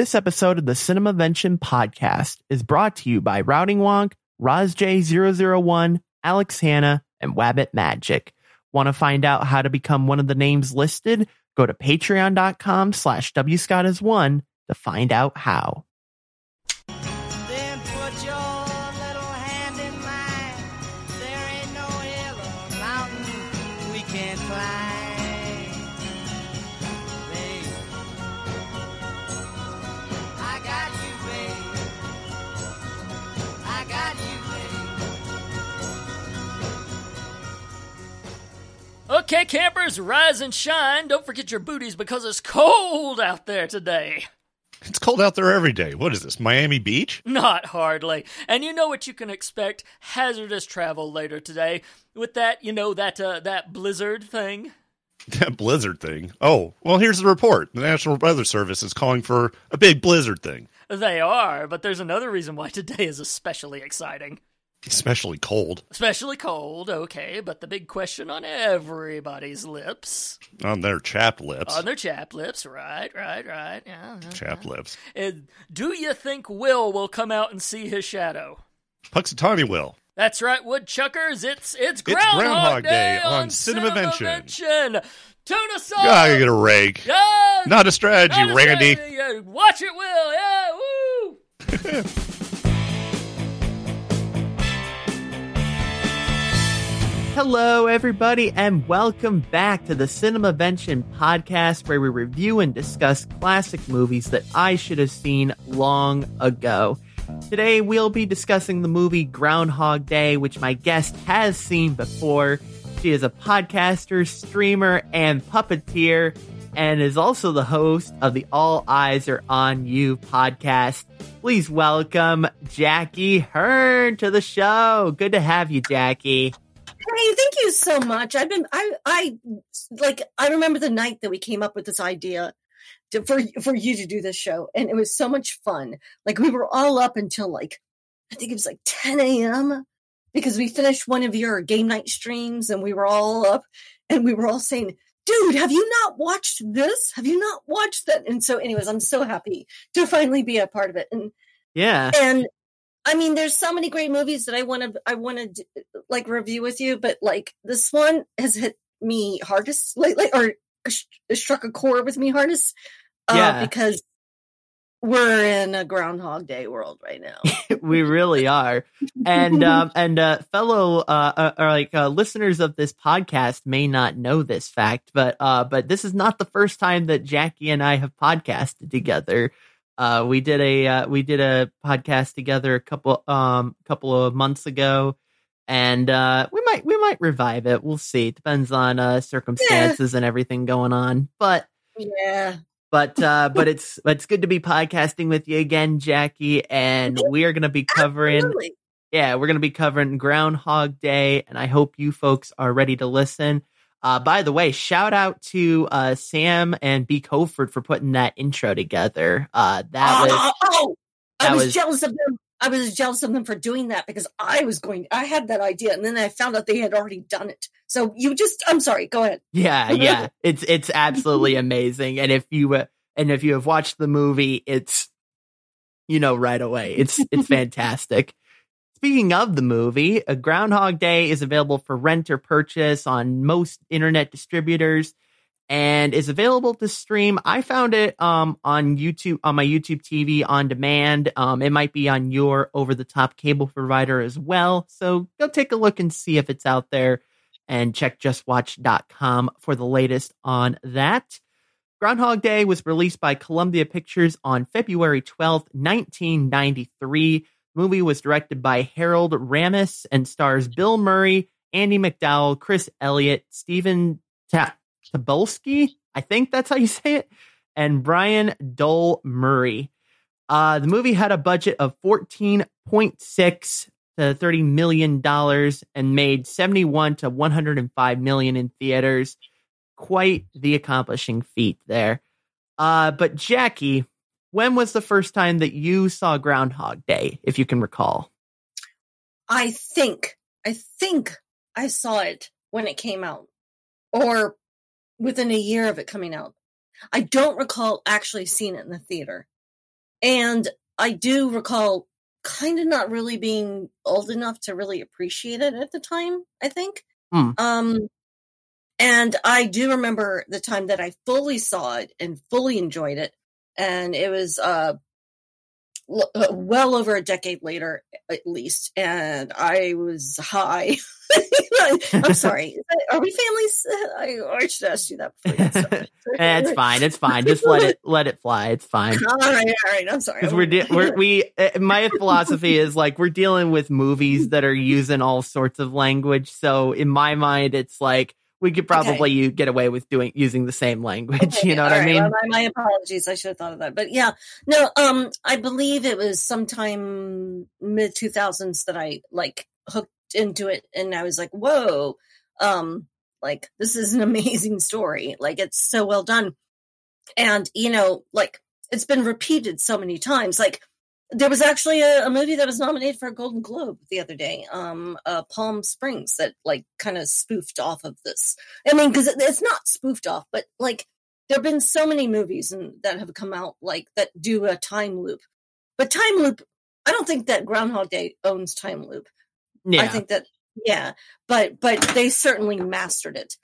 This episode of the Cinemavention podcast is brought to you by Routing Wonk, RozJ001, Alex Hanna, and Wabbit Magic. Want to find out how to become one of the names listed? Go to patreon.com slash wscottis1 to find out how. Okay, campers, rise and shine. Don't forget your booties because it's cold out there today. It's cold out there every day. What is this, Miami Beach? Not hardly. And you know what you can expect hazardous travel later today with that, you know, that uh, that blizzard thing. That blizzard thing. Oh, well, here's the report. The National Weather Service is calling for a big blizzard thing, They are, but there's another reason why today is especially exciting. Especially cold Especially cold, okay, but the big question on everybody's lips, on their chapped lips. on their chap lips, right, right, right, yeah. yeah, chapped yeah. lips. And do you think Will will come out and see his shadow? Punxsutawney will. That's right, woodchuckers. It's it's It's Groundhog, Groundhog Day, Day on on Cinemavention. Cinemavention. Tune us on. Gotta ah, get a rake. Yeah, Not a strategy, not a Randy. strategy. Watch it, Will. Yeah, woo. Hello, everybody, and welcome back to the Cinema Cinemavention podcast, where we review and discuss classic movies that I should have seen long ago. Today, we'll be discussing the movie Groundhog Day, which my guest has seen before. She is a podcaster, streamer, and puppeteer, and is also the host of the All Eyes Are On You podcast. Please welcome Jackie Hearn to the show. Good to have you, Jackie. Hey, thank you so much. I've been, I, I, like, I remember the night that we came up with this idea to, for for you to do this show, and it was so much fun. Like, we were all up until like, I think it was like 10 a.m. because we finished one of your game night streams, and we were all up, and we were all saying, "Dude, have you not watched this? Have you not watched that?" And so, anyways, I'm so happy to finally be a part of it, and Yeah. and I mean, there's so many great movies that I want to, I want to like review with you, but like this one has hit me hardest lately, or sh- struck a chord with me hardest, uh, Yeah. because we're in a Groundhog Day world right now. we really are and um and uh fellow uh, uh or like uh, listeners of this podcast may not know this fact but uh but this is not the first time that jackie and i have podcasted together uh we did a uh, we did a podcast together a couple um couple of months ago and uh we might we might revive it. We'll see. It depends on uh circumstances and everything going on. But yeah, but uh but it's it's good to be podcasting with you again jackie and we are going to be covering absolutely. yeah, we're going to be covering Groundhog Day, and I hope you folks are ready to listen. Uh, by the way, shout out to uh, Sam and B. Coford for putting that intro together. Uh, that was oh, oh, that I was, was- jealous of them. I was jealous of them for doing that because I was going. I had that idea, and then I found out they had already done it. So you just, I'm sorry. Go ahead. yeah, yeah, it's it's absolutely amazing. And if you uh, and if you have watched the movie, it's you know right away. It's it's fantastic. Speaking of the movie, a Groundhog Day is available for rent or purchase on most internet distributors and is available to stream. I found it um on YouTube on my YouTube TV on demand. Um it might be on your over the top cable provider as well. So go take a look and see if it's out there and check justwatch.com for the latest on that. Groundhog Day was released by Columbia Pictures on February 12th, 1993. Movie was directed by Harold Ramis and stars Bill Murray, Andie MacDowell, Chris Elliott, Stephen Ta- Tobolowsky, I think that's how you say it, and Brian Doyle-Murray. Uh, the movie had a budget of 14.6 to 30 million dollars and made 71 to 105 million in theaters. Quite the accomplishing feat there. Uh, but Jackie, when was the first time that you saw Groundhog Day, if you can recall? I think, I think I saw it when it came out, or within a year of it coming out. I don't recall actually seeing it in the theater. and I do recall kind of not really being old enough to really appreciate it at the time. I think. Hmm. Um, and I do remember the time that I fully saw it and fully enjoyed it, and it was uh, uh, well over a decade later, at least, and I was high. I'm sorry. Are we families? I, should ask you that. Before you. Eh, it's fine. It's fine. Just let it let it fly. It's fine. All right, all right. I'm sorry. Because we're, de- we're we uh, my philosophy is like we're dealing with movies that are using all sorts of language. So in my mind, it's like we could probably you get away with doing using the same language. Okay, you know what all I mean? well, my, my apologies. I should have thought of that. But yeah, no. Um, I believe it was sometime mid two thousands that I like hooked into it, and I was like, whoa, um, like this is an amazing story. Like it's so well done, and you know, like it's been repeated so many times. Like there was actually a, a movie that was nominated for a Golden Globe the other day, um, uh, Palm Springs, that like kind of spoofed off of this. I mean, because it, it's not spoofed off, but like there have been so many movies and that have come out like that do a time loop. But time loop, I don't think that Groundhog Day owns time loop. Yeah. I think that yeah, but but they certainly mastered it.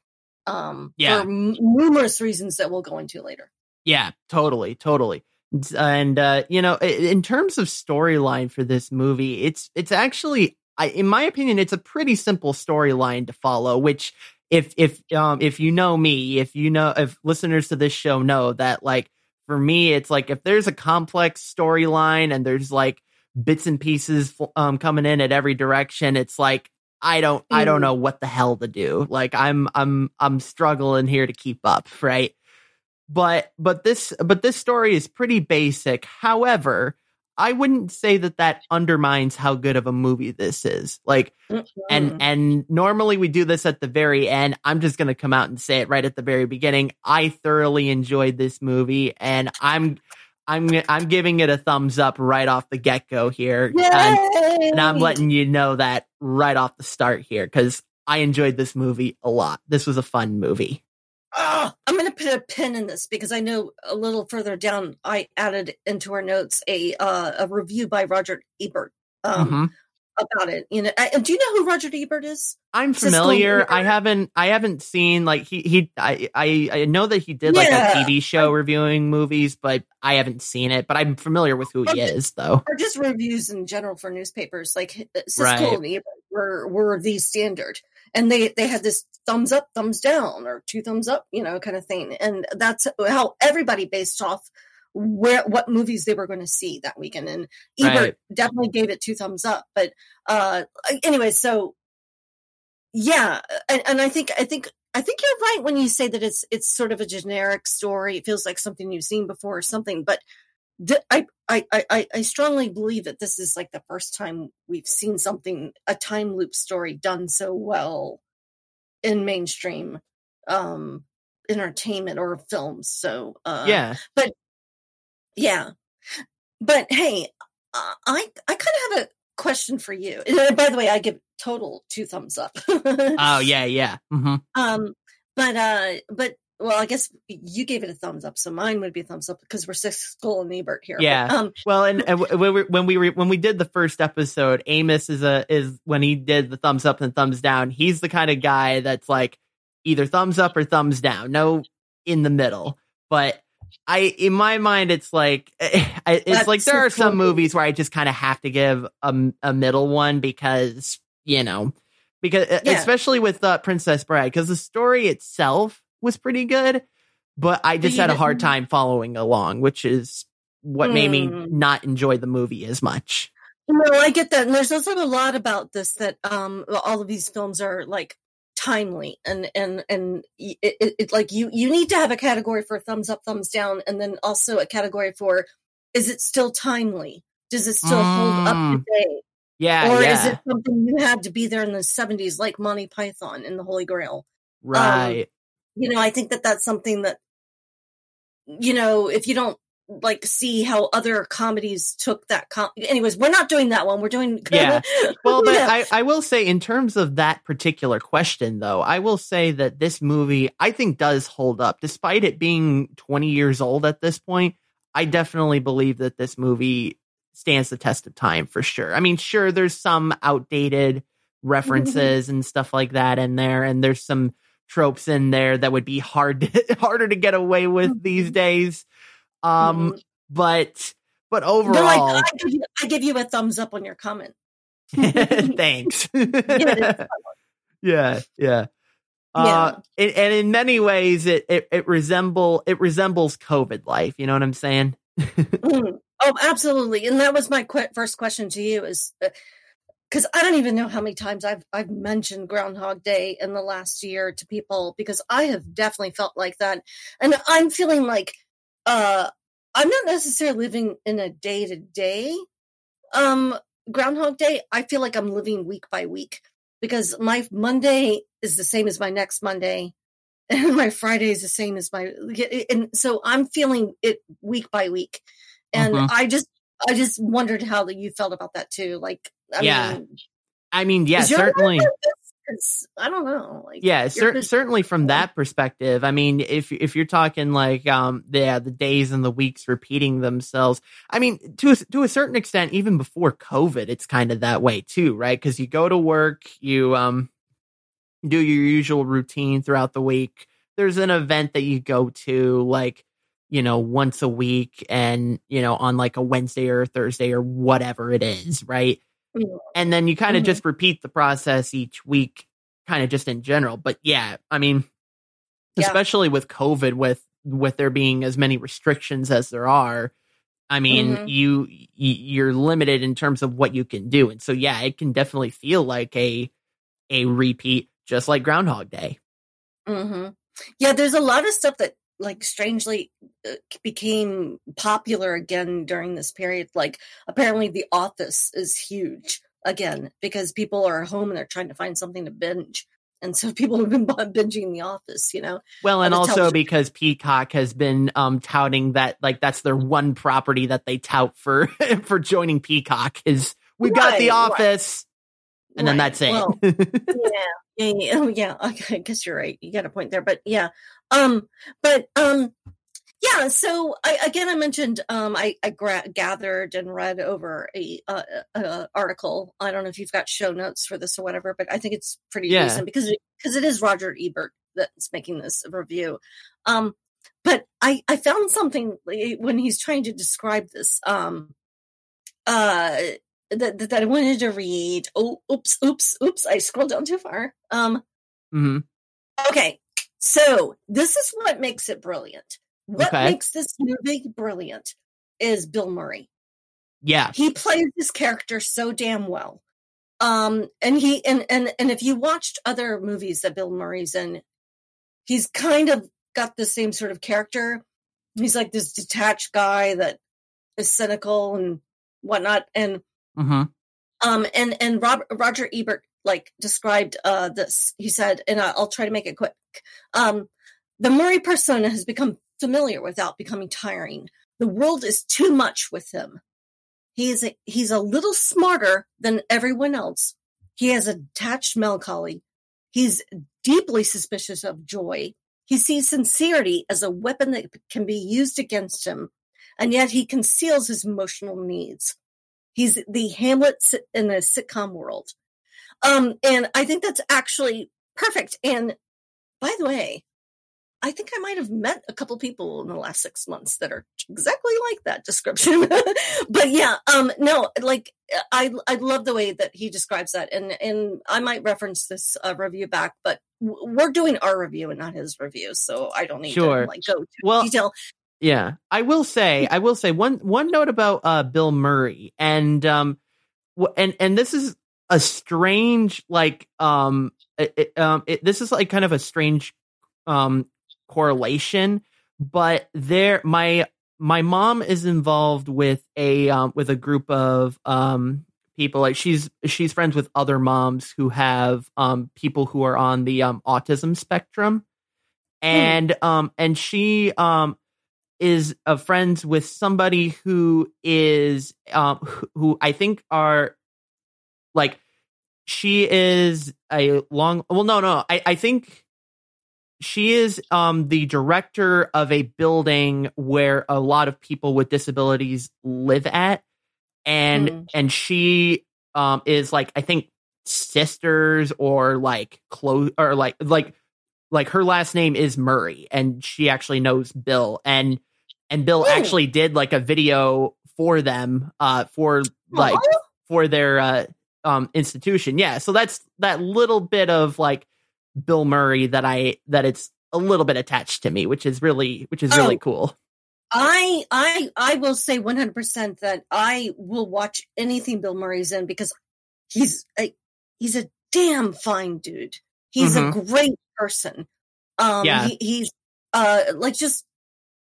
Um, Yeah. for m- numerous reasons that we'll go into later. Yeah, totally, totally. And uh, you know, in terms of storyline for this movie, it's it's actually, I, in my opinion, it's a pretty simple storyline to follow. Which, if if um if you know me, if you know if listeners to this show know that, like for me, it's like if there's a complex storyline and there's like bits and pieces um coming in at every direction, it's like I don't I don't Mm. know what the hell to do. Like I'm I'm I'm struggling here to keep up, right? But but this but this story is pretty basic. However i wouldn't say that that undermines how good of a movie this is. Like Mm. and and normally we do this at the very end. I'm just going to come out and say it right at the very beginning. I thoroughly enjoyed this movie and i'm i'm i'm giving it a thumbs up right off the get-go here and, and i'm letting you know that right off the start here cuz i enjoyed this movie a lot. This was a fun movie Ah, I'm going to put a pin in this because I know a little further down I added into our notes a uh, a review by Roger Ebert um, Mhm. About it. You know, I, do you know who Roger Ebert is? I'm familiar. I haven't. I haven't seen like he he. I I, I know that he did like Yeah. a TV show reviewing movies, but I haven't seen it. But I'm familiar with who he Okay. is, though. Or just reviews in general for newspapers. Like uh, Siskel Right. and Ebert were were the standard, and they they had this thumbs up, thumbs down, or two thumbs up, you know, kind of thing. And that's how everybody based off where what movies they were going to see that weekend. And Ebert Right. definitely gave it two thumbs up. But uh anyway, so yeah, and, and I think I think I think you're right when you say that it's it's sort of a generic story. It feels like something you've seen before or something, but I, I I I strongly believe that this is like the first time we've seen something a time loop story done so well in mainstream um entertainment or films. So uh yeah, yeah. But hey, uh, I I kind of have a question for you. By the way, I give total two thumbs up. oh yeah, yeah. hmm Um, but uh, but well, I guess you gave it a thumbs up, so mine would be a thumbs up because we're Siskel and Ebert here. But, Yeah. um, Well, and, and when we when we re- when we did the first episode, Amos is a is when he did the thumbs up and thumbs down. He's the kind of guy that's like either thumbs up or thumbs down, no in the middle. But I, in my mind, it's like I- it's That's like there are so some movies where I just kind of have to give a, a middle one because you know because Yeah. especially with uh, Princess Bride because the story itself was pretty good, but I just you had a hard time following along, which is what made me Mm. not enjoy the movie as much. No, I get that. And there's also a lot about this that um all of these films are like timely and and and it, it, it like you you need to have a category for thumbs up, thumbs down, and then also a category for is it still timely? Does it still hold up Mm. today? Yeah, or yeah, is it something you had to be there in the 70s like Monty Python and the Holy Grail? right. You know, I think that that's something that you know, if you don't like see how other comedies took that com- anyways we're not doing that one we're doing Yeah. Well, but Yeah. I, I will say, in terms of that particular question, though, I will say that this movie, I think, does hold up. Despite it being 20 years old at this point, I definitely believe that this movie stands the test of time for sure. I mean, sure, there's some outdated references and stuff like that in there, and there's some tropes in there that would be hard to, harder to get away with these mm-hmm. days. Um, Mhm. but but overall, I, give you, I give you a thumbs up on your comment. thanks. it is. yeah, yeah. Uh, and, and in many ways, it, it it resemble it resembles COVID life. You know what I'm saying? Mm. Oh, absolutely. And that was my que- first question to you is because I don't even know how many times I've I've mentioned Groundhog Day in the last year to people because I have definitely felt like that, and I'm feeling like uh I'm not necessarily living in a day to day um Groundhog Day. I feel like I'm living week by week because my Monday is the same as my next Monday. And my Friday is the same as my, and so I'm feeling it week by week and Mhm. I just I just wondered how you felt about that too. Like, I Yeah. mean, I mean, yeah, certainly. life like this? 'Cause I don't know. Like, Yeah, cer- certainly from that perspective. I mean, if if you're talking like um the the days and the weeks repeating themselves, I mean to a, to a certain extent, even before COVID, it's kind of that way too, right? Because you go to work, you um do your usual routine throughout the week. There's an event that you go to, like you know, once a week, and you know, on like a Wednesday or a Thursday or whatever it is, right? And then you kind of Mhm. just repeat the process each week kind of just in general but yeah i mean Yeah. especially with covid with with there being as many restrictions as there are i mean Mhm. you you're limited in terms of what you can do and so yeah it can definitely feel like a a repeat just like groundhog day hmm Yeah, there's a lot of stuff that like strangely uh, became popular again during this period. Like apparently The Office is huge again because people are home and they're trying to find something to binge. And so people have been binging The Office, you know? well and also television. because peacock has been um touting that like that's their one property that they tout for for joining peacock is we got the Right, right. office and then that's it Well, yeah, yeah, yeah, oh, yeah. Okay, I guess you're right. You got a point there, but yeah, um, but um, yeah. So I again, I mentioned um, I I gra- gathered and read over a, uh, uh article. I don't know if you've got show notes for this or whatever, but I think it's pretty Yeah. recent because because it is Roger Ebert that's making this review. Um, but I I found something when he's trying to describe this. Um, uh that, that, that I wanted to read. Oh, oops, oops, oops. I scrolled down too far. Um, mm-hmm. okay. So this is what makes it brilliant. What Okay. makes this movie brilliant is Bill Murray. yeah He plays this character so damn well. Um, and he, and, and, and if you watched other movies that Bill Murray's in, he's kind of got the same sort of character. He's like this detached guy that is cynical and whatnot. And hmm um and and Rob, roger ebert like described uh this. He said and i'll try to make it quick. Um the murray persona has become familiar without becoming tiring. The world is too much with him. He is a, he's a little smarter than everyone else. He has a detached melancholy. He's deeply suspicious of joy. He sees sincerity as a weapon that can be used against him and yet he conceals his emotional needs. He's the Hamlet in the sitcom world. Um, and I think that's actually perfect. And by the way, I think I might have met a couple people in the last six months that are exactly like that description. but yeah, um, no, like I, I love the way that he describes that. And, and I might reference this uh, review back, but we're doing our review and not his review. So I don't need Sure. to like go to Well, detail. Yeah, I will say, I will say one one note about uh, Bill Murray, and um, and and this is a strange like um, it, um, it, this is like kind of a strange um correlation, but there my my mom is involved with a um with a group of um people like she's she's friends with other moms who have um people who are on the um autism spectrum. And um and she um is uh, friends with somebody who is um who- who I think are like she is a long well no no I I think she is um the director of a building where a lot of people with disabilities live at. And Mm. and she um is like i think sisters or like close or like like like her last name is murray and she actually knows bill. And and bill actually did like a video for them uh for like for their uh um institution yeah so that's that little bit of like bill murray that i that it's a little bit attached to me which is really which is really Oh. cool I I I will say 100% that I will watch anything Bill Murray's in because he's a he's a damn fine dude. He's a great person. Um Yeah. he, he's uh like just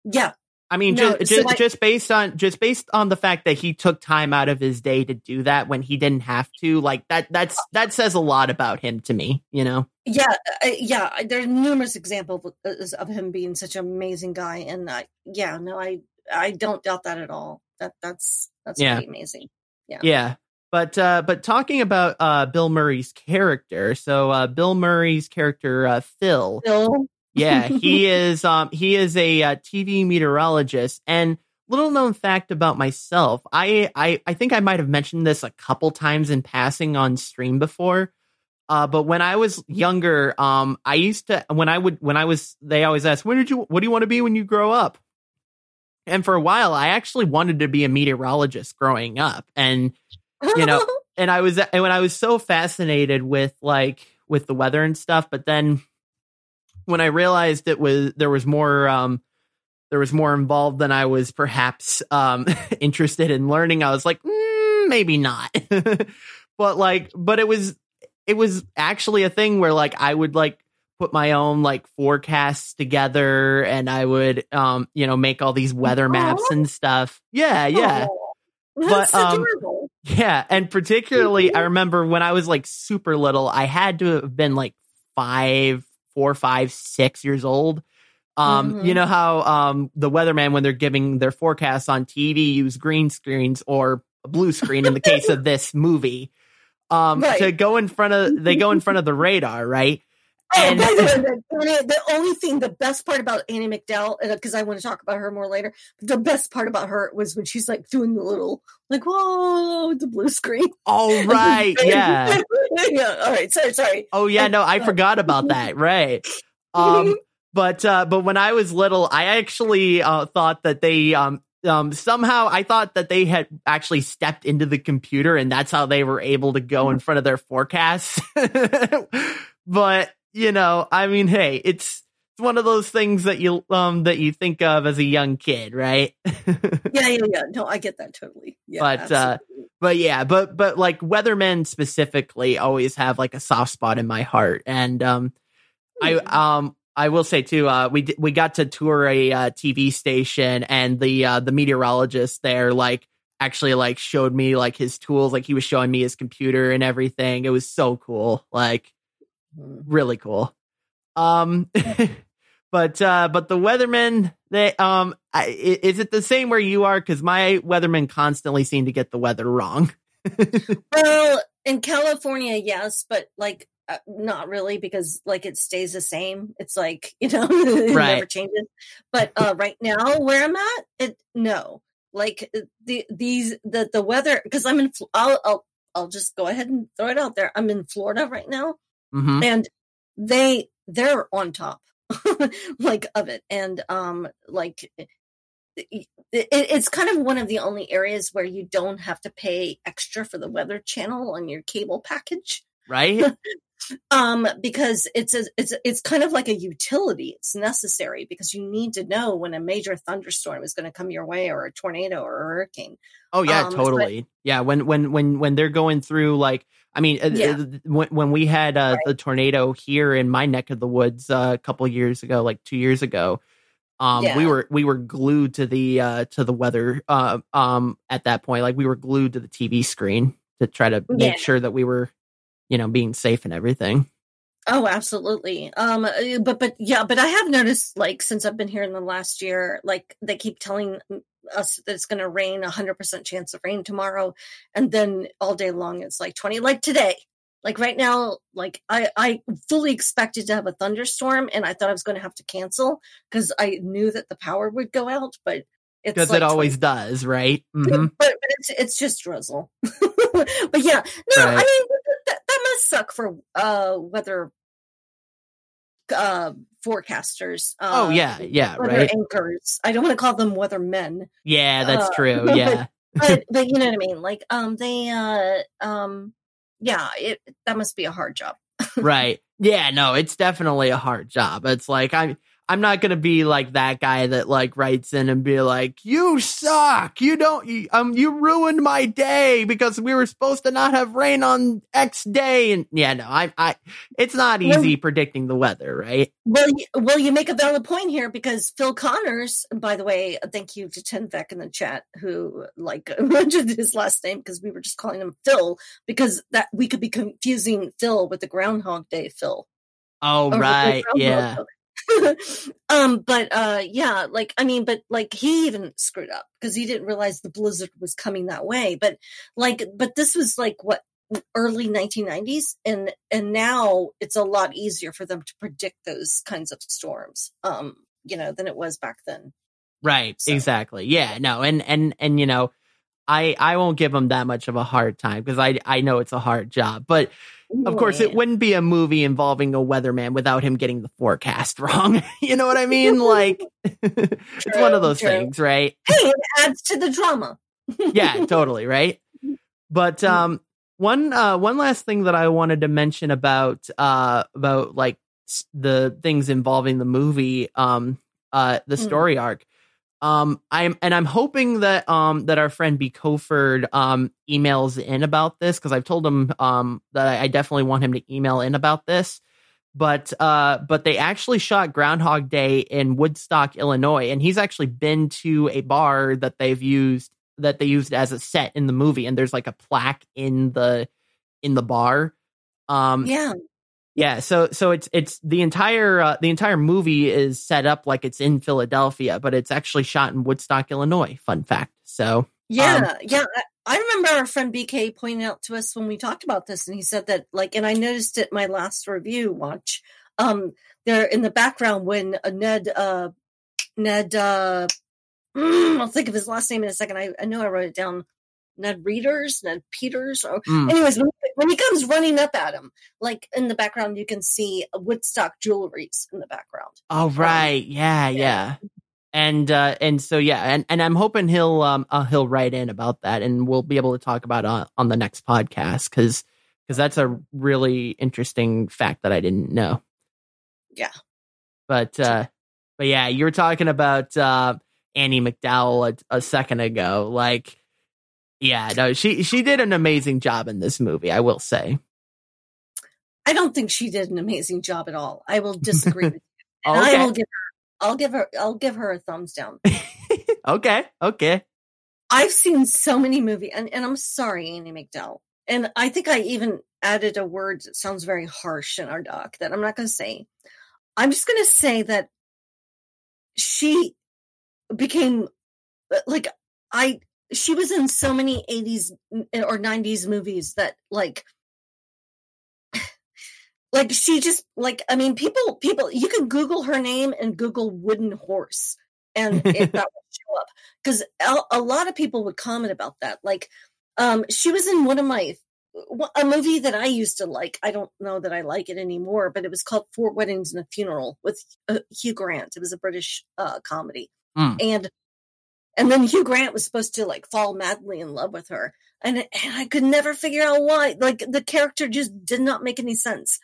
yeah. I mean, No, just so just, I- just based on just based on the fact that he took time out of his day to do that when he didn't have to, like that that's that says a lot about him to me. You know? Yeah, uh, yeah, there are numerous examples of, of him being such an amazing guy and I yeah, no I I don't doubt that at all. That that's that's Yeah. pretty amazing. Yeah. Yeah. But uh, but talking about uh, Bill Murray's character, so uh, Bill Murray's character uh, Phil, Bill yeah, he is um he is a uh, TV meteorologist and little known fact about myself, I I I think I might have mentioned this a couple times in passing on stream before. Uh, but when I was younger, um, I used to when I would when I was they always ask when did you what do you want to be when you grow up? And for a while, I actually wanted to be a meteorologist growing up, and You know, and I was and when I was so fascinated with like with the weather and stuff, but then when I realized it was there was more um there was more involved than I was perhaps um interested in learning, I was like, mm, maybe not. but like but it was it was actually a thing where like I would like put my own like forecasts together and I would um you know make all these weather maps Aw. and stuff. Yeah, yeah. Aw, that's But, um, adorable. Yeah, and particularly I remember when I was like super little, I had to have been like five, four, five, six years old. Um, Mhm. you know how um the weatherman when they're giving their forecasts on TV use green screens or a blue screen in the case of this movie. Um Right. to go in front of they go in front of the radar, right? Oh, And- by the, way, the, the only thing, the best part about Annie McDowell, because I want to talk about her more later. The best part about her was when she's like doing the little, like, whoa, the blue screen. Oh right, yeah. yeah. All right. Sorry. Sorry. Oh yeah, no, I forgot about that. Right. Um but uh but when I was little, I actually uh thought that they um um somehow I thought that they had actually stepped into the computer and that's how they were able to go in front of their forecasts. but, you know, I mean, hey, it's it's one of those things that you um that you think of as a young kid, right? Yeah. Yeah. Yeah. No, I get that totally. Yeah. But, uh, but yeah, but but like weathermen specifically always have like a soft spot in my heart, and um, I um I will say too, uh, we d- we got to tour a uh, TV station, and the uh, the meteorologist there like actually like showed me like his tools, like he was showing me his computer and everything. It was so cool, like. Really cool. Um, but uh, but the weathermen, they um, I, is it the same where you are? Because my weathermen constantly seem to get the weather wrong. Well, in California, yes, but like uh, not really because like it stays the same. It's like you know, it Right. never changes. But uh, right now, where I'm at, it no, like uh, the these the the weather because I'm in. I'll I'll I'll just go ahead and throw it out there. I'm in Florida right now, hmm and they they're on top like of it. And um like it, it, it's kind of one of the only areas where you don't have to pay extra for the weather channel on your cable package. Right? um because it's a, it's it's kind of like a utility. It's necessary because you need to know when a major thunderstorm is going to come your way or a tornado or a hurricane. Oh yeah, Um, but- totally. Yeah, when when when when they're going through like I mean uh, Yeah. when when we had uh, the tornado here in my neck of the woods uh, a couple years ago, like 2 years ago, um we were we were glued to the uh to the weather uh, um at that point like we were glued to the TV screen to try to make Yeah. sure that we were you know being safe and everything. Oh, absolutely. Um, uh, but but yeah, but I have noticed like since I've been here in the last year, like they keep telling us that it's going to rain, a hundred percent chance of rain tomorrow, and then all day long it's like twenty. Like today, Like right now, like I, I fully expected to have a thunderstorm and I thought I was going to have to cancel because I knew that the power would go out, but it's Because like it always does, right? hmm but, but it's it's just drizzle. but yeah, no, I mean that, that must suck for uh weather uh forecasters. Uh, Oh yeah, yeah, weather right. anchors. I don't want to call them weather men, Yeah, that's uh, true. Yeah. but but you know what I mean. Like um they uh um yeah, it that must be a hard job. right. Yeah, no, it's definitely a hard job. It's like I'm I'm not gonna be like that guy that like writes in and be like, "You suck. You don't. You, um, you ruined my day because we were supposed to not have rain on X day." And yeah, no, I, I, it's not Well- easy predicting the weather, right? Well, you, well, you make a valid point here because Phil Connors, by the way, thank you to Ten Vec in the chat who like mentioned his last name because we were just calling him Phil because that we could be confusing Phil with the Groundhog Day Phil. Oh, or right. Yeah. um, but uh, yeah, like I mean, but like he even screwed up because he didn't realize the blizzard was coming that way. But like, but this was like what early 1990s and and now it's a lot easier for them to predict those kinds of storms um you know than it was back then Right. So- Exactly. Yeah. No. And and and you know, I I won't give him that much of a hard time because I I know it's a hard job, but of course it wouldn't be a movie involving a weatherman without him getting the forecast wrong. you know what I mean? Like it's one of those true. things, right? hey it adds to the drama yeah, totally, right? But um one uh one last thing that I wanted to mention about uh about like the things involving the movie um uh the Hmm. story arc um I'm and I'm hoping that um that our friend B. Coford um emails in about this cuz I've told him um that I, I definitely want him to email in about this. But uh but they actually shot Groundhog Day in Woodstock, Illinois and he's actually been to a bar that they've used that they used as a set in the movie and there's like a plaque in the in the bar. Um yeah yeah so so it's it's the entire uh, the entire movie is set up like it's in Philadelphia but it's actually shot in Woodstock Illinois fun fact so yeah yeah I, I remember our friend bk pointing out to us when we talked about this and he said that like and i noticed it my last review watch um there in the background when uh, ned uh ned uh mm, i'll think of his last name in a second i, I know i wrote it down ned readers ned peters or mm, anyways when, he comes running up at him like in the background you can see woodstock jewelries in the background. Oh right. Yeah yeah. and uh and so yeah and and I'm hoping he'll um uh, he'll write in about that and we'll be able to talk about on, on the next podcast cuz cuz that's a really interesting fact that I didn't know. Yeah. but uh but yeah you were talking about uh Annie McDowell a, a second ago. Like yeah no she she did an amazing job in this movie I will say i don't think she did an amazing job at all i will disagree with you and i will give her i'll give her i'll give her a thumbs down okay okay I've seen so many movies, and, and I'm sorry, Annie McDowell. And I think I even added a word that sounds very harsh in our doc that I'm not going to say. I'm just going to say that she became uh, like I. She was in so many 80s or 90s movies that like like she just like I mean people people you can Google her name and Google wooden horse and it, that will show up because a, a lot of people would comment about that. Like, um, she was in one of my a movie that I used to like. I don't know that I like it anymore, but it was called Four Weddings and a Funeral with uh, Hugh Grant. It was a British uh, comedy, Mm. and and then Hugh Grant was supposed to like fall madly in love with her, and, and I could never figure out why. Like the character just did not make any sense,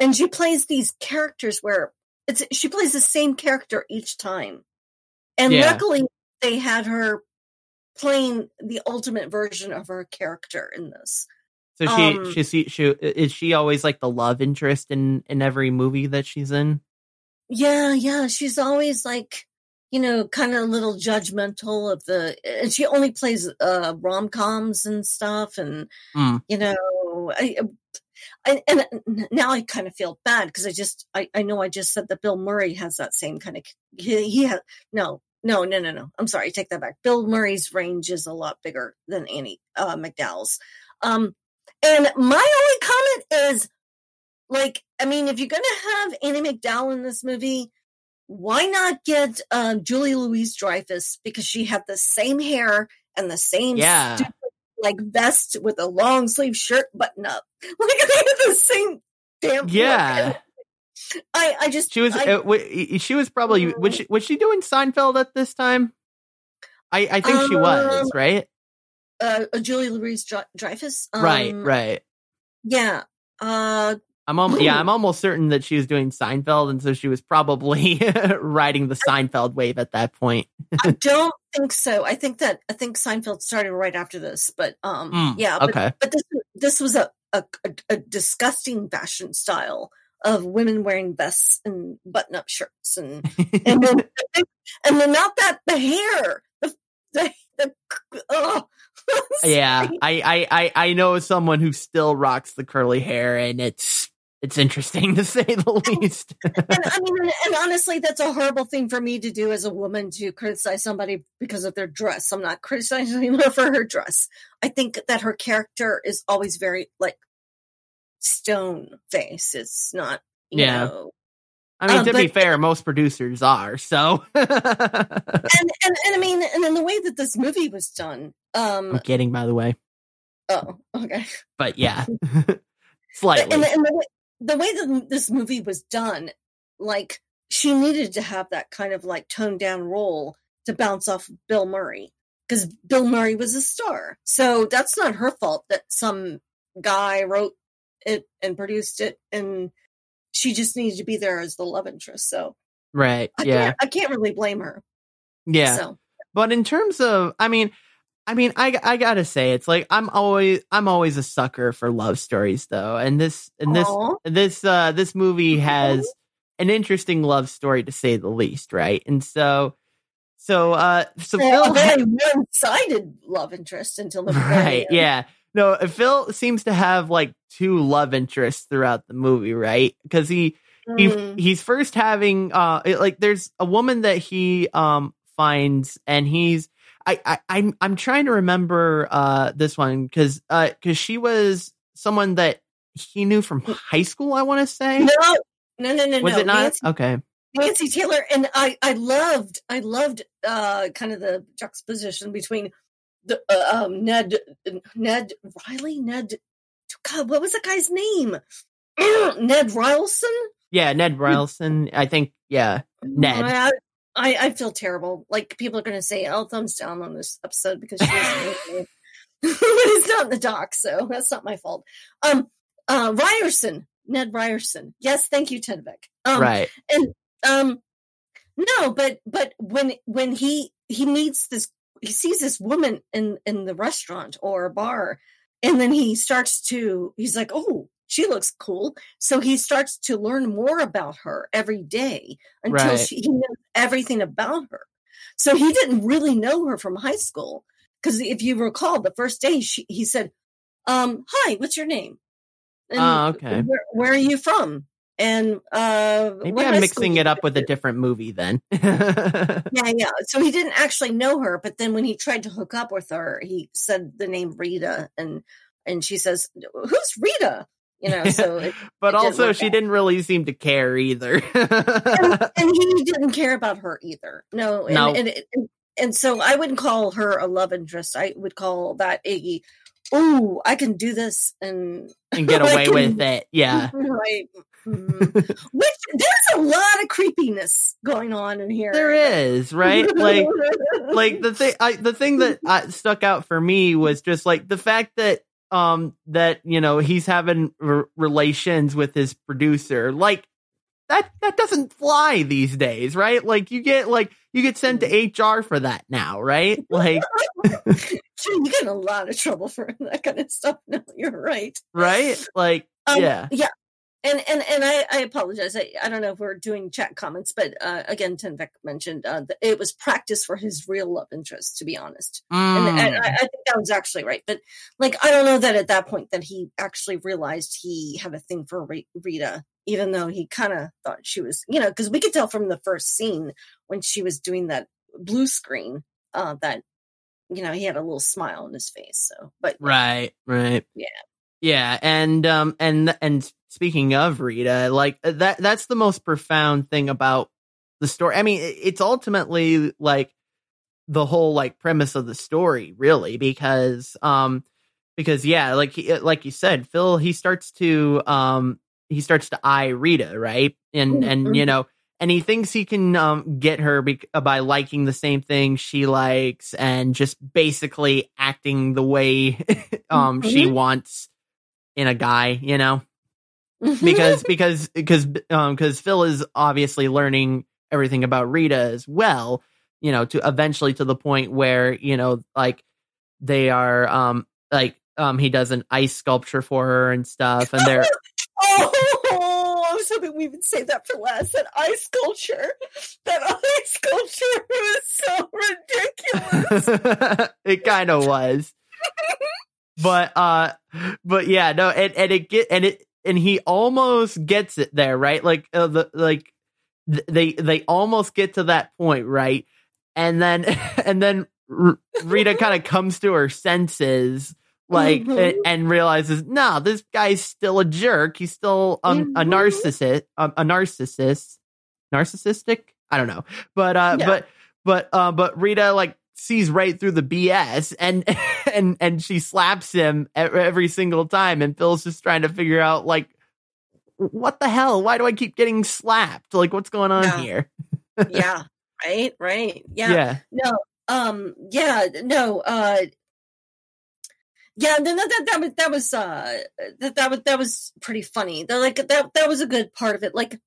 and she plays these characters where it's she plays the same character each time, and Yeah. luckily they had her playing the ultimate version of her character in this. So she Um, she she she is she always like the love interest in in every movie that she's in? Yeah, yeah, she's always like, you know, kind of a little judgmental of the, and she only plays uh rom coms and stuff, and Mm. you know, I. I, and now I kind of feel bad because I just I, I know I just said that Bill Murray has that same kind of he, he has no no no no no I'm sorry take that back Bill Murray's range is a lot bigger than Annie uh, McDowell's um And my only comment is like, I mean, if you're going to have Annie McDowell in this movie, why not get um, Julie Louise Dreyfus because she had the same hair and the same Yeah. stupid, like vest with a long sleeve shirt button up. Like they had the same damn look. Yeah. I I just She was. I, uh, w- she was probably. Was she, was she doing Seinfeld at this time? I I think she was Um, right. uh, Julie Louise Dre- Dreyfus. right. um, Right. Yeah. Uh, I'm almost, yeah, I'm almost certain that she was doing Seinfeld, and so she was probably riding the Seinfeld wave at that point. I don't think so. I think that I think Seinfeld started right after this, but um, Mm, yeah, but, okay. but this this was a, a a a disgusting fashion style of women wearing vests and button up shirts and and then and then not that the hair the the, the oh Yeah, I, I, I, I know someone who still rocks the curly hair, and it's it's interesting to say the least. and I mean, and, and honestly, that's a horrible thing for me to do as a woman to criticize somebody because of their dress. I'm not criticizing her for her dress. I think that her character is always very like stone face. It's not, you Yeah. know. I mean, Uh, to be fair, most producers are so. And, and and I mean, and then the way that this movie was done. I'm Um. kidding, by the way, Oh, okay. but yeah, But- slightly. and, and the, the way that this movie was done, like she needed to have that kind of like toned down role to bounce off Bill Murray because Bill Murray was a star. So that's not her fault that some guy wrote it and produced it, and she just needed to be there as the love interest. So right? I Yeah, can't, I can't really blame her. yeah. So But in terms of, I mean, I mean, I I gotta say, it's like I'm always I'm always a sucker for love stories, though, and this and this Aw. this uh this movie has an interesting love story to say the least, right? And so, so uh, so Phil, very one sided love interest until the right? end. Yeah. No, Phil seems to have like two love interests throughout the movie, right? Because he he Mm. he's first having uh like there's a woman that he um finds and he's I, I I'm I'm trying to remember uh this one because uh because she was someone that he knew from high school I want to say. No, no, no, no, was no. it not? Nancy okay. Nancy Taylor and I I loved I loved uh kind of the juxtaposition between the uh, um Ned Ned Riley? Ned God what was the guy's name? Ned Rilson? Yeah Ned Rilson I think yeah Ned. I, I I feel terrible. Like people are gonna say oh thumbs down on this episode because she was it's not in the doc so that's not my fault. Um uh Ryerson Ned Ryerson. Yes thank you Tenvik um right. and um no but but when when he he meets this he sees this woman in in the restaurant or bar and then he starts to he's like oh she looks cool. So he starts to learn more about her every day until Right. she, he knows everything about her. So he didn't really know her from high school because if you recall the first day she, he said um hi what's your name? And Oh, okay. where, where are you from? And uh maybe I'm mixing it up with a different movie then. Yeah yeah. So he didn't actually know her but then when he tried to hook up with her he said the name rita and and she says who's rita you know so it, but It also she out. didn't really seem to care either. And, and he didn't care about her either. No and, No. and, and and so i wouldn't call her a love interest. I would call that a oh i can do this and and get away can- with it. Yeah. Right. Mhm. which there's a lot of creepiness going on in here. there is right? Like like the thing I, the thing that uh, stuck out for me was just like the fact that um that you know he's having r- relations with his producer like that that doesn't fly these days right like you get like you get sent to hr for that now right like you get in a lot of trouble for that kind of stuff. No, you're right. right like Um, yeah yeah. And and and I, I apologize. I, I don't know if we're doing chat comments, but uh, again, Tenvek mentioned uh, that it was practice for his real love interest. To be honest, and, and Mm. I, I think that was actually right. But like, I don't know that at that point that he actually realized he had a thing for Ri- Rita, even though he kind of thought she was, you know, because we could tell from the first scene when she was doing that blue screen uh, that you know he had a little smile on his face. So, but right right yeah. Yeah, and um and and speaking of Rita, like uh, that that's the most profound thing about the story. I mean, it's ultimately like the whole like premise of the story, really, because um because yeah, like he, uh, like you said, Phil he starts to um he starts to eye Rita, right? And and you know, and he thinks he can um get her bec by liking the same thing she likes and just basically acting the way um she wants in a guy, you know? Because because because um because Phil is obviously learning everything about Rita as well, you know, to eventually to the point where, you know, like they are um like um he does an ice sculpture for her and stuff and they're Oh, I was hoping we would save that for last. That ice sculpture, that ice sculpture was so ridiculous. it kind of was. But uh but yeah, no, and, and it get and it and he almost gets it there, right? Like uh, the like th- they they almost get to that point, right? And then and then R- Rita kind of comes to her senses like Mhm. and, and realizes, "No, this guy's still a jerk. He's still um, a narcissist, um, a narcissist, narcissistic. I don't know, but uh, Yeah. but but uh, but Rita like sees right through the BS and and and she slaps him every single time, and Phil's just trying to figure out like what the hell? Why do I keep getting slapped? Like what's going on Yeah. here? yeah, right, right. Yeah. yeah. No, um, yeah, no, uh, yeah, no, that, that, was, that was, uh, that, that was, that was pretty funny. That, like, that, that was a good part of it. Like,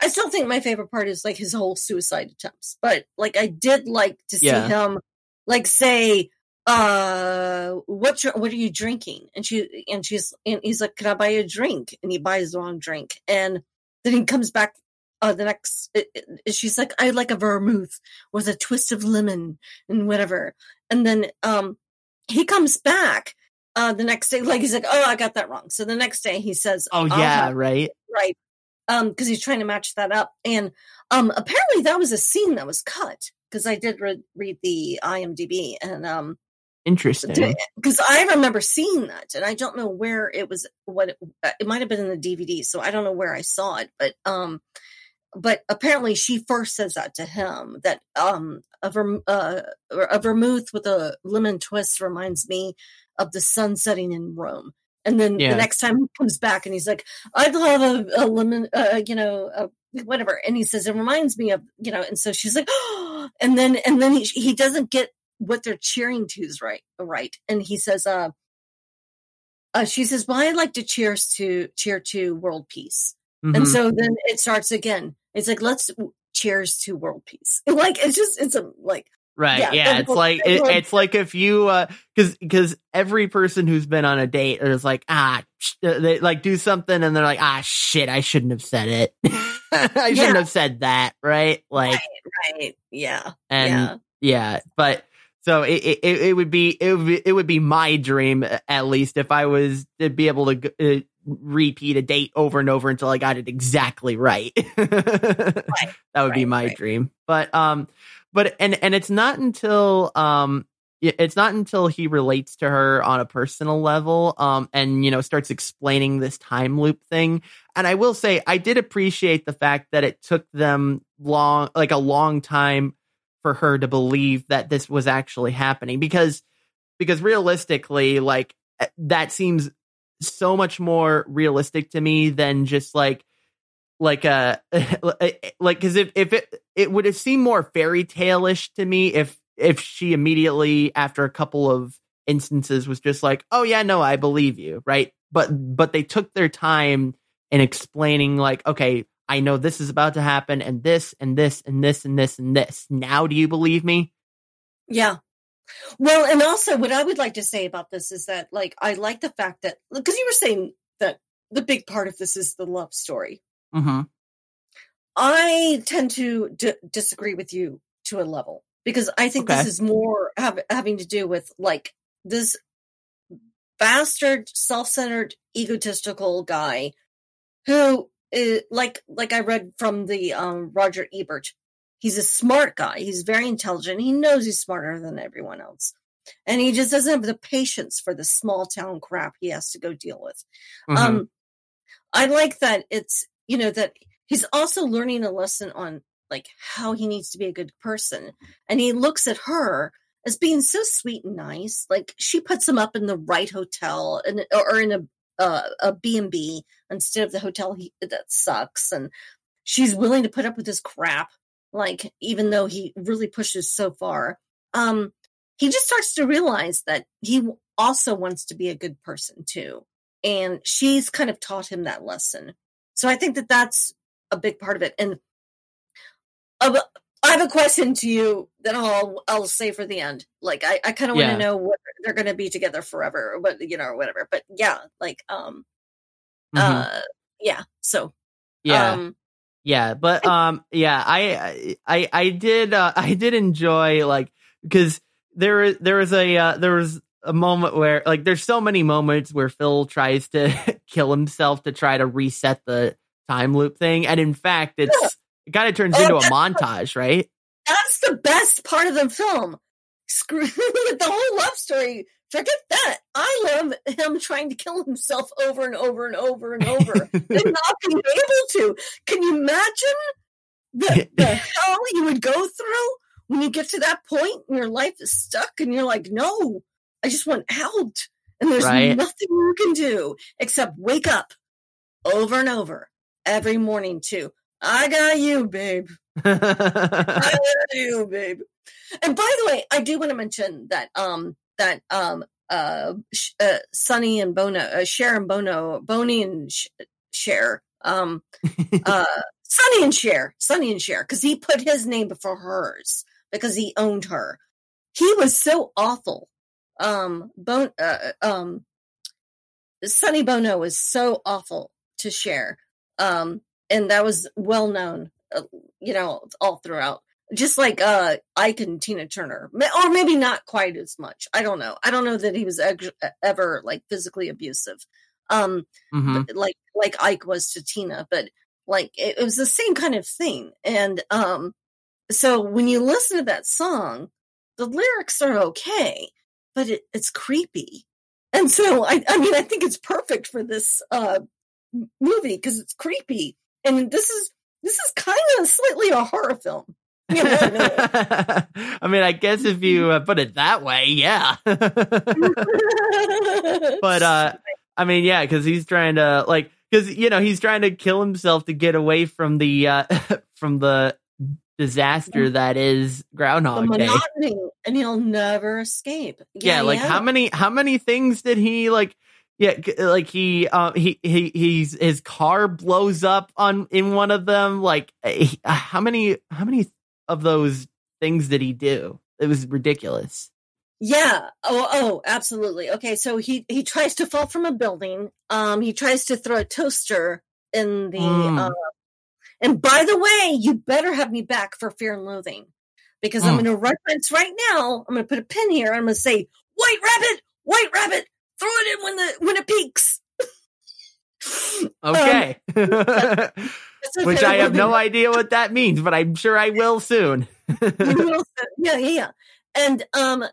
I still think my favorite part is like his whole suicide attempts, but like, I did like to see Yeah. him, like, say, uh, what, what are you drinking? And she, and she's, and he's like, can I buy you a drink? And he buys the wrong drink. And then he comes back uh, the next, it, it- she's like, I like a vermouth with a twist of lemon and whatever. And then um he comes back uh the next day, like he's like, Oh, I got that wrong. So the next day he says, Oh yeah, have right. right. Um, because he's trying to match that up. And um apparently that was a scene that was cut because I did re- read the IMDb and um Interesting. because I remember seeing that, and I don't know where it was. What it, uh, it might have been in the DVD, so I don't know where I saw it. But um, but apparently she first says that to him that um a, verm- uh, a vermouth with a lemon twist reminds me of the sun setting in Rome. And then Yeah. the next time he comes back and he's like, I'd love a, a lemon, uh, you know, uh, whatever. And he says, it reminds me of, you know, and so she's like, oh, and then, and then he, he doesn't get what they're cheering to is right, right. And he says, uh, uh, she says, well, I like to cheers to cheer to world peace. And Mhm. so then it starts again. It's like, let's cheers to world peace. Like, it's just, it's a, like, Right. Yeah, Yeah. it's like it, it's like if you uh because because every person who's been on a date is like ah sh- uh, they like do something and they're like ah shit I shouldn't have said it I shouldn't Yeah. have said that right like right. Yeah. and yeah. yeah, but so it, it it would be it would be, it would be my dream at least if I was to be able to uh, repeat a date over and over until I got it exactly right. that would be my right. dream. But um but and and it's not until um it's not until he relates to her on a personal level um and you know starts explaining this time loop thing. And i will say i did appreciate the fact that it took them long like a long time for her to believe that this was actually happening because because realistically like eh, that seems so much more realistic to me than just like like uh, a like because if if it it would have seemed more fairy tale-ish to me if if she immediately after a couple of instances was just like oh yeah no i believe you right but but they took their time in explaining like okay i know this is about to happen and this and this and this and this and this now do you believe me Yeah. Well, and also what I would like to say about this is that, like, I like the fact that, because you were saying that the big part of this is the love story. Mm-hmm I tend to d- disagree with you to a level because I think Okay. this is more have, having to do with like this bastard, self-centered, egotistical guy who, uh, like, like I read from the um, Roger Ebert. He's a smart guy. He's very intelligent. He knows he's smarter than everyone else. and he just doesn't have the patience for the small town crap he has to go deal with. Mhm. Um, I like that it's you know that he's also learning a lesson on like how he needs to be a good person, and he looks at her as being so sweet and nice. Like she puts him up in the right hotel and or in a uh, a B and B instead of the hotel he that sucks, and she's willing to put up with his crap. Like even though he really pushes so far, um, he just starts to realize that he also wants to be a good person too and she's kind of taught him that lesson. So I think that that's a big part of it. And I have a question to you that I'll I'll say for the end. Like I, I kind of want Yeah. to know what they're going to be together forever, or what you know, or whatever. But yeah, like um, Mhm. uh, yeah. So yeah. um, Yeah, but um yeah, I I I did uh, I did enjoy like because there there was a uh, there was a moment where like there's so many moments where Phil tries to kill himself to try to reset the time loop thing and in fact it's it kind of turns Oh, into a montage, right? that's the best part of the film. Screw with the whole love story. Forget that. I love him trying to kill himself over and over and over and over and not being able to. Can you imagine the, the hell you would go through when you get to that point and your life is stuck and you're like, no, I just want out. And there's Right. nothing you can do except wake up over and over every morning too. I got you, babe. I got you, babe. And by the way, I do want to mention that um that um uh, uh Sonny and Bono, uh, Cher and Bono, Boney and Sh- Cher, um uh Sonny and Cher, Sonny and Cher, because he put his name before hers because he owned her. He was so awful. Um, Bon, uh, um, Sonny Bono was so awful to Cher. Um, and that was well known, uh, you know, all throughout. Just like uh Ike and Tina Turner, or maybe not quite as much. I don't know. I don't know that he was ex- ever like physically abusive, um, Mhm. but, like like Ike was to Tina, but like it, it was the same kind of thing. And um, so when you listen to that song, the lyrics are okay, but it, it's creepy. And so I, I mean, I think it's perfect for this uh movie because it's creepy, and this is this is kind of slightly a horror film. No, no. I mean, I guess if you uh, put it that way, yeah. but uh I mean, yeah, because he's trying to like because you know he's trying to kill himself to get away from the uh from the disaster that is the Groundhog Day. monotony, and he'll never escape. Yeah, like how many how many things did he like? Yeah, like he uh, he he he's his car blows up on in one of them. Like he- how many how many of those things did he do? It was ridiculous. Yeah. Oh, oh, absolutely. Okay, so he he tries to fall from a building. Um, he tries to throw a toaster in the. Mm. Uh, and by the way, you better have me back for Fear and Loathing, because I'm Mm. going to reference right now. I'm going to put a pin here. I'm going to say, "White rabbit, white rabbit, throw it in when the when it peaks." Okay, That's which I have no idea what that means, but I'm sure I will soon. Wilson. yeah, yeah, yeah. And um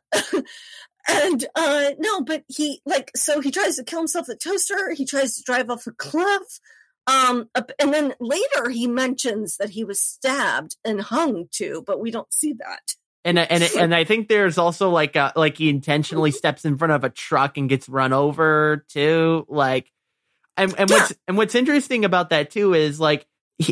and uh no, but he like so he tries to kill himself with a toaster, he tries to drive off a cliff. Um and then later he mentions that he was stabbed and hung too, but we don't see that. And and and I think there's also like a, like he intentionally steps in front of a truck and gets run over too. Like, and and what's and what's interesting about that too is like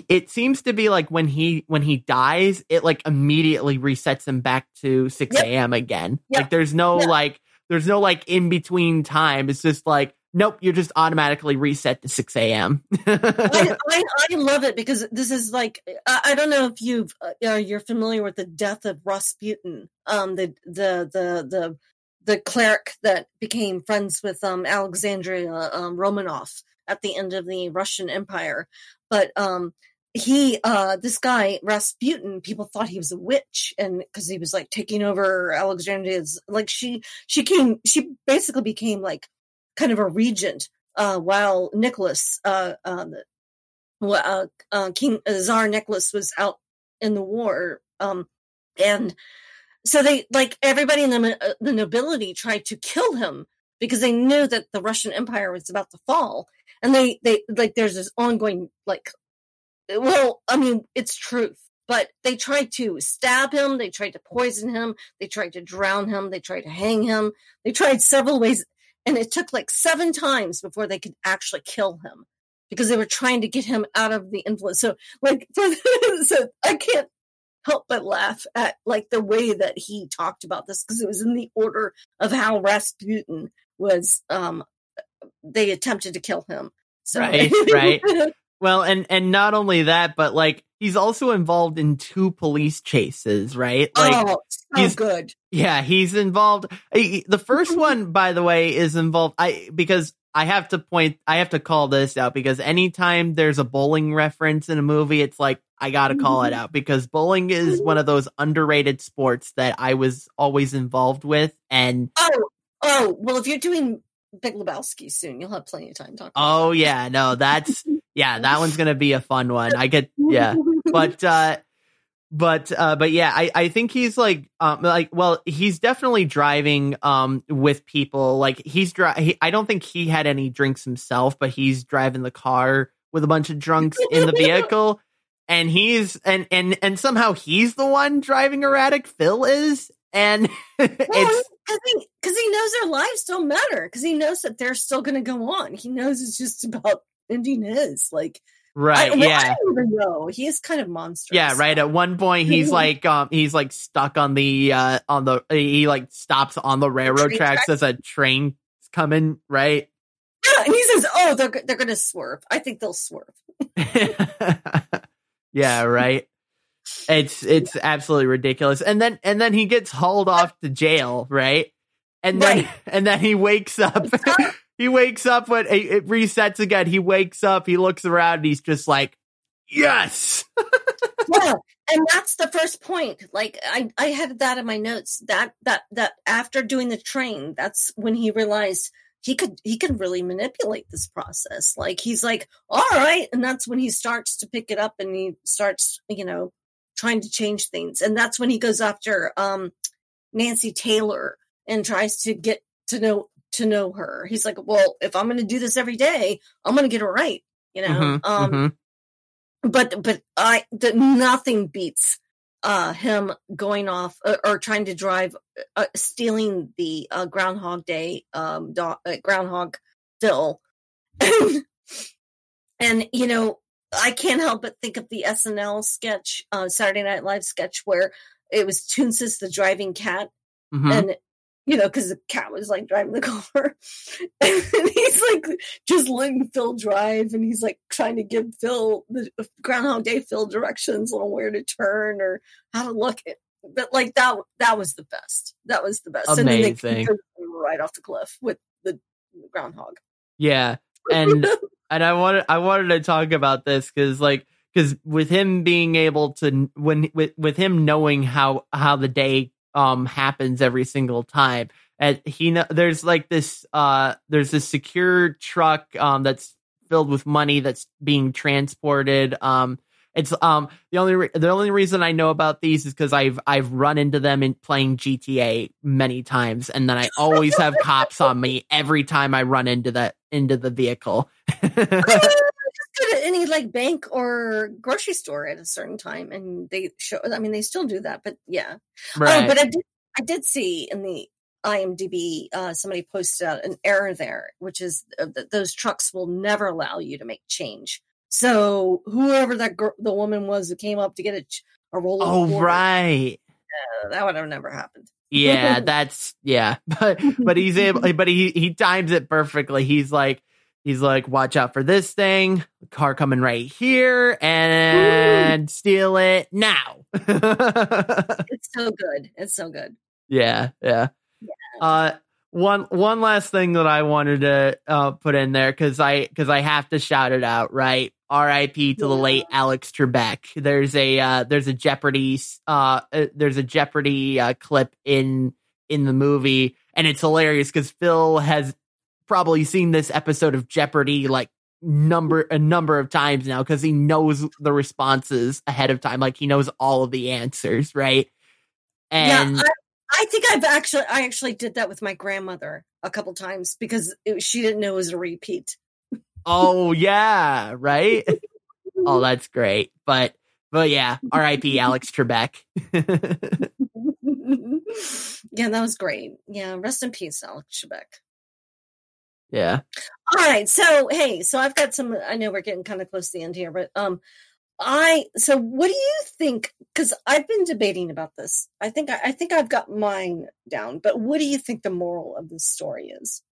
it seems to be like when he when he dies, it like immediately resets him back to six Yep. a.m. again. Yep. Like there's no Yeah. like there's no like in between time. It's just like nope, you're just automatically reset to six a.m. I, I, I love it because this is like I, I don't know if you've uh, uh, you're familiar with the death of Rasputin, um, the the the the the cleric that became friends with um Alexandria um, Romanov at the end of the Russian Empire, but um he uh this guy Rasputin people thought he was a witch and because he was like taking over Alexandria's like she she came she basically became like kind of a regent uh, while Nicholas, uh, um, uh, uh, King uh, Tsar Nicholas was out in the war, um, and so they like everybody in the uh, the nobility tried to kill him because they knew that the Russian Empire was about to fall, and they they like there's this ongoing like, well, I mean, it's truth. But they tried to stab him, they tried to poison him, they tried to drown him, they tried to hang him, they tried several ways, and it took like seven times before they could actually kill him because they were trying to get him out of the influence. So, like, so I can't help but laugh at like the way that he talked about this because it was in the order of how Rasputin was. Um, they attempted to kill him. So, Right, right. Well, and and not only that, but like he's also involved in two police chases, right? Like oh, so he's- good. Yeah, he's involved. he- The first one, by the way, is involved. I because I have to point. I have to call this out because anytime there's a bowling reference in a movie, it's like I gotta call it mm-hmm. out because bowling is one of those underrated sports that I was always involved with, and Oh, oh. Well, if you're doing Big Lebowski soon, you'll have plenty of time talking. oh yeah, no, that's yeah, that one's gonna be a fun one. I get yeah. but uh but uh but yeah i i think he's like um like well he's definitely driving um with people like he's dri- he, i don't think he had any drinks himself but he's driving the car with a bunch of drunks in the vehicle and he's and and and somehow he's the one driving erratic phil is and it's because he, 'cause he knows their lives don't matter because he knows that they're still going to go on. He knows it's just about ending is. Like, right I, yeah I don't even know. He is kind of monstrous. Yeah, right. At one point, he's like, um, he's like stuck on the, uh, on the, he like stops on the railroad train tracks as a train's coming, right? Yeah, and he says, "Oh, they're they're to swerve. I think they'll swerve." yeah, right. It's it's absolutely ridiculous. And then and then he gets hauled off to jail, right? And then Right. and then he wakes up. He wakes up when it, resets again. He wakes up, he looks around, and he's just like, "Yes." and that's the first point. Like, I I had that in my notes. That that that after doing the train, that's when he realized he could he could really manipulate this process. Like, he's like, "All right," and that's when he starts to pick it up and he starts, you know, trying to change things. And that's when he goes after um Nancy Taylor and tries to get to know to know her. He's like, "Well, if I'm going to do this every day, I'm going to get it right." You know, Mhm, um, mhm. but but I that nothing beats uh him going off uh, or trying to drive uh, stealing the uh, Groundhog Day um do- uh, Groundhog Phil, and you know I can't help but think of the SNL sketch, uh, Saturday Night Live sketch where it was Toonces the driving cat Mhm. and you know because the cat was like driving the car and he's like just letting phil drive and he's like trying to give phil the uh, groundhog day phil directions on where to turn or how to look at but like that that was the best that was the best and then they Amazing. right off the cliff with the groundhog Yeah. And and I wanted I wanted to talk about this because like because with him being able to when with with him knowing how how the day um happens every single time. And he there's like this uh there's this secure truck um that's filled with money that's being transported. Um it's um the only re- the only reason I know about these is because I've I've run into them in playing GTA many times, and then I always have cops on me every time I run into that into the vehicle. I mean, just go to any like bank or grocery store at a certain time and they show i mean they still do that but yeah right. Oh, but I did I did see in the IMDb uh, somebody posted out an error there, which is uh, that those trucks will never allow you to make change. So whoever that gr- the woman was who came up to get a, a roll of oh right. uh, that would have never happened. Yeah, that's yeah. But but he's able but he he times it perfectly. He's like he's like, watch out for this thing, car coming right here, and steal it now. It's so good. It's so good. Yeah, yeah. Uh, one one last thing that I wanted to uh, put in there because I because I have to shout it out, right? R.I.P. to the late Alex Trebek. There's a uh, there's a Jeopardy uh, uh there's a Jeopardy uh, clip in in the movie, and it's hilarious because Phil has probably seen this episode of Jeopardy like number a number of times now because he knows the responses ahead of time, like he knows all of the answers, right? And yeah, I, I think I've actually I actually did that with my grandmother a couple times because it, she didn't know it was a repeat. oh yeah, right? oh, that's great. But but yeah, R.I.P. Alex Trebek. yeah, that was great. Yeah, rest in peace, Alex Trebek. Yeah. All right, so hey, so I've got some. I know we're getting kind of close to the end here, but um, I so what do you think? Because I've been debating about this. I think I, I think I've got mine down, but what do you think the moral of this story is?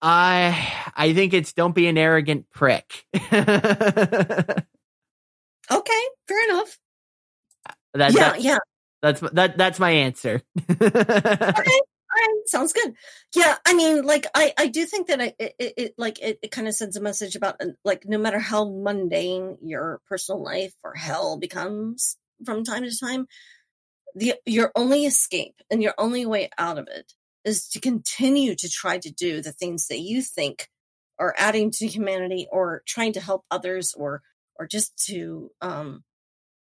I I think it's don't be an arrogant prick. Okay, fair enough. that- yeah, yeah. that's that that's my answer. Okay. Right, sounds good. Yeah, I mean, like, I, I do think that I, it, it, it like, it, it kind of sends a message about, uh, like, no matter how mundane your personal life or hell becomes from time to time, the your only escape and your only way out of it is to continue to try to do the things that you think are adding to humanity or trying to help others or or just to um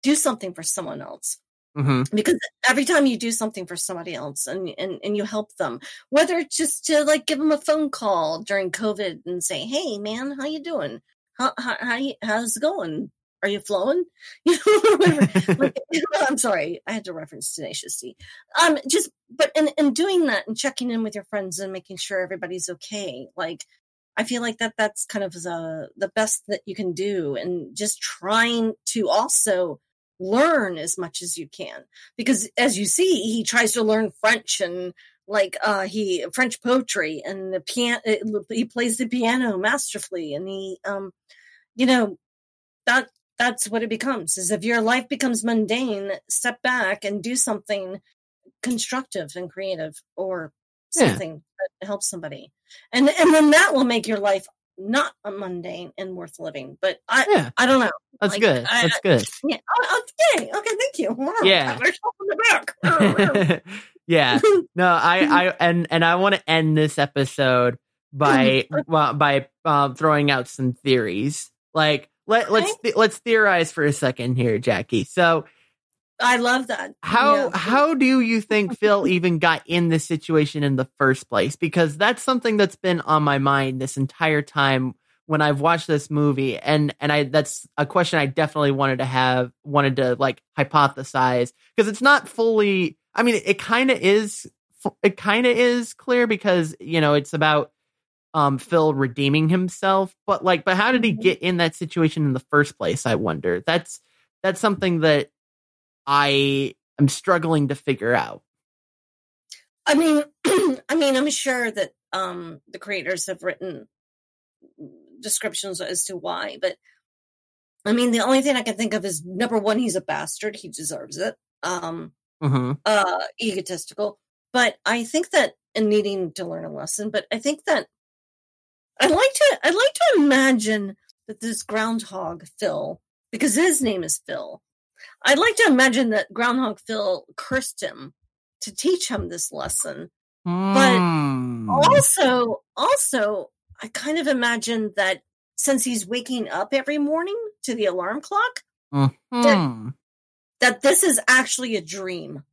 do something for someone else hmm because every time you do something for somebody else and, and and you help them whether it's just to like give them a phone call during covid and say hey man how you doing? How how, how how's it going? Are you flowing? You know like, i'm sorry i had to reference tenacious d um just but in, in doing that and checking in with your friends and making sure everybody's okay like i feel like that that's kind of the the best that you can do and just trying to also learn as much as you can because as you see he tries to learn french and like uh he french poetry and the piano he plays the piano masterfully and he um you know that that's what it becomes is if your life becomes mundane step back and do something constructive and creative or Yeah. something that helps somebody and and then that will make your life not a mundane and worth living but i Yeah, i don't know that's Like, good. I- That's good. yeah. Oh, oh, yay. Okay. Thank you. Wow, Yeah. pat myself on the back. yeah. No, I, I, and and I want to end this episode by well, by um, throwing out some theories. Like let let's let's theorize for a second here, Jackie. So I love that. how Yeah. how do you think Phil even got in this situation in the first place? Because that's something that's been on my mind this entire time when I've watched this movie, and and I that's a question I definitely wanted to have wanted to like hypothesize because it's not fully. I mean, it kind of is. It kind of is clear because you know it's about um Phil redeeming himself, but like, but how did he Mhm. get in that situation in the first place? I wonder. That's that's something that I am struggling to figure out. I mean, I mean, I'm sure that um the creators have written descriptions as to why, but I mean, the only thing I can think of is number one, he's a bastard. He deserves it. Um, hmm uh, egotistical. But I think that and needing to learn a lesson. But I think that I'd like to I'd like to imagine that this groundhog Phil, because his name is Phil, I'd like to imagine that groundhog Phil cursed him to teach him this lesson. but Also, also, I kind of imagine that since he's waking up every morning to the alarm clock, Mhm. that this is actually a dream